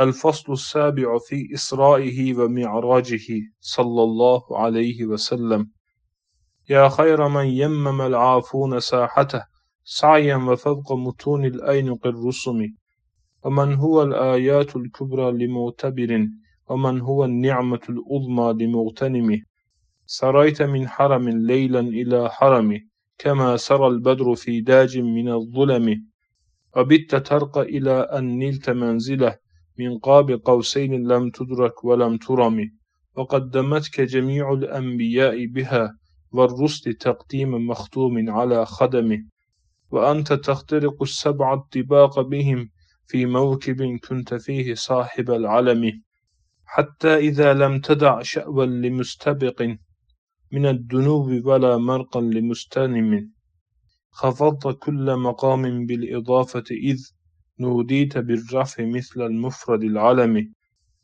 الفصل السابع في إسرائه ومعراجه صلى الله عليه وسلم. يا خير من يمم العافون ساحته سعيا وفوق متون الأينق الرسم. ومن هو الآيات الكبرى لمعتبر؟ ومن هو النعمة العظمى لمغتنم؟ سريت من حرم ليلا إلى حرم كما سرى البدر في داج من الظلم. وبت ترقى إلى أن نلت منزله. من قاب قوسين لم تدرك ولم ترم وقدمتك جميع الأنبياء بها والرسل تقديم مختوم على خدمه وأنت تخترق السبع الطباق بهم في موكب كنت فيه صاحب العلم حتى إذا لم تدع شأوا لمستبق من الدنوب ولا مرقا لمستنم. خفضت كل مقام بالإضافة إذ نوديت بالرفع مثل المفرد العلم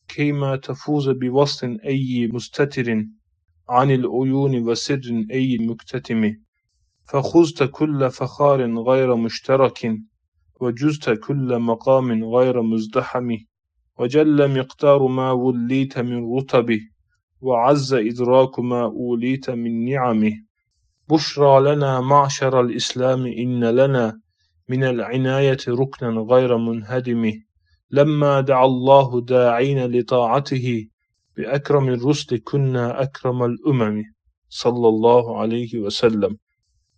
كيما تفوز بوصف أي مستتر عن العيون وسر أي مكتتم. فخذت كل فخار غير مشترك وجزت كل مقام غير مزدحم. وجل مقدار ما وليت من رتب وعز إدراك ما أوليت من نعم. بشرى لنا معشر الإسلام إن لنا من العناية ركنا غير منهدم. لما دعا الله داعين لطاعته بأكرم الرسل كنا أكرم الأمم. صلى الله عليه وسلم.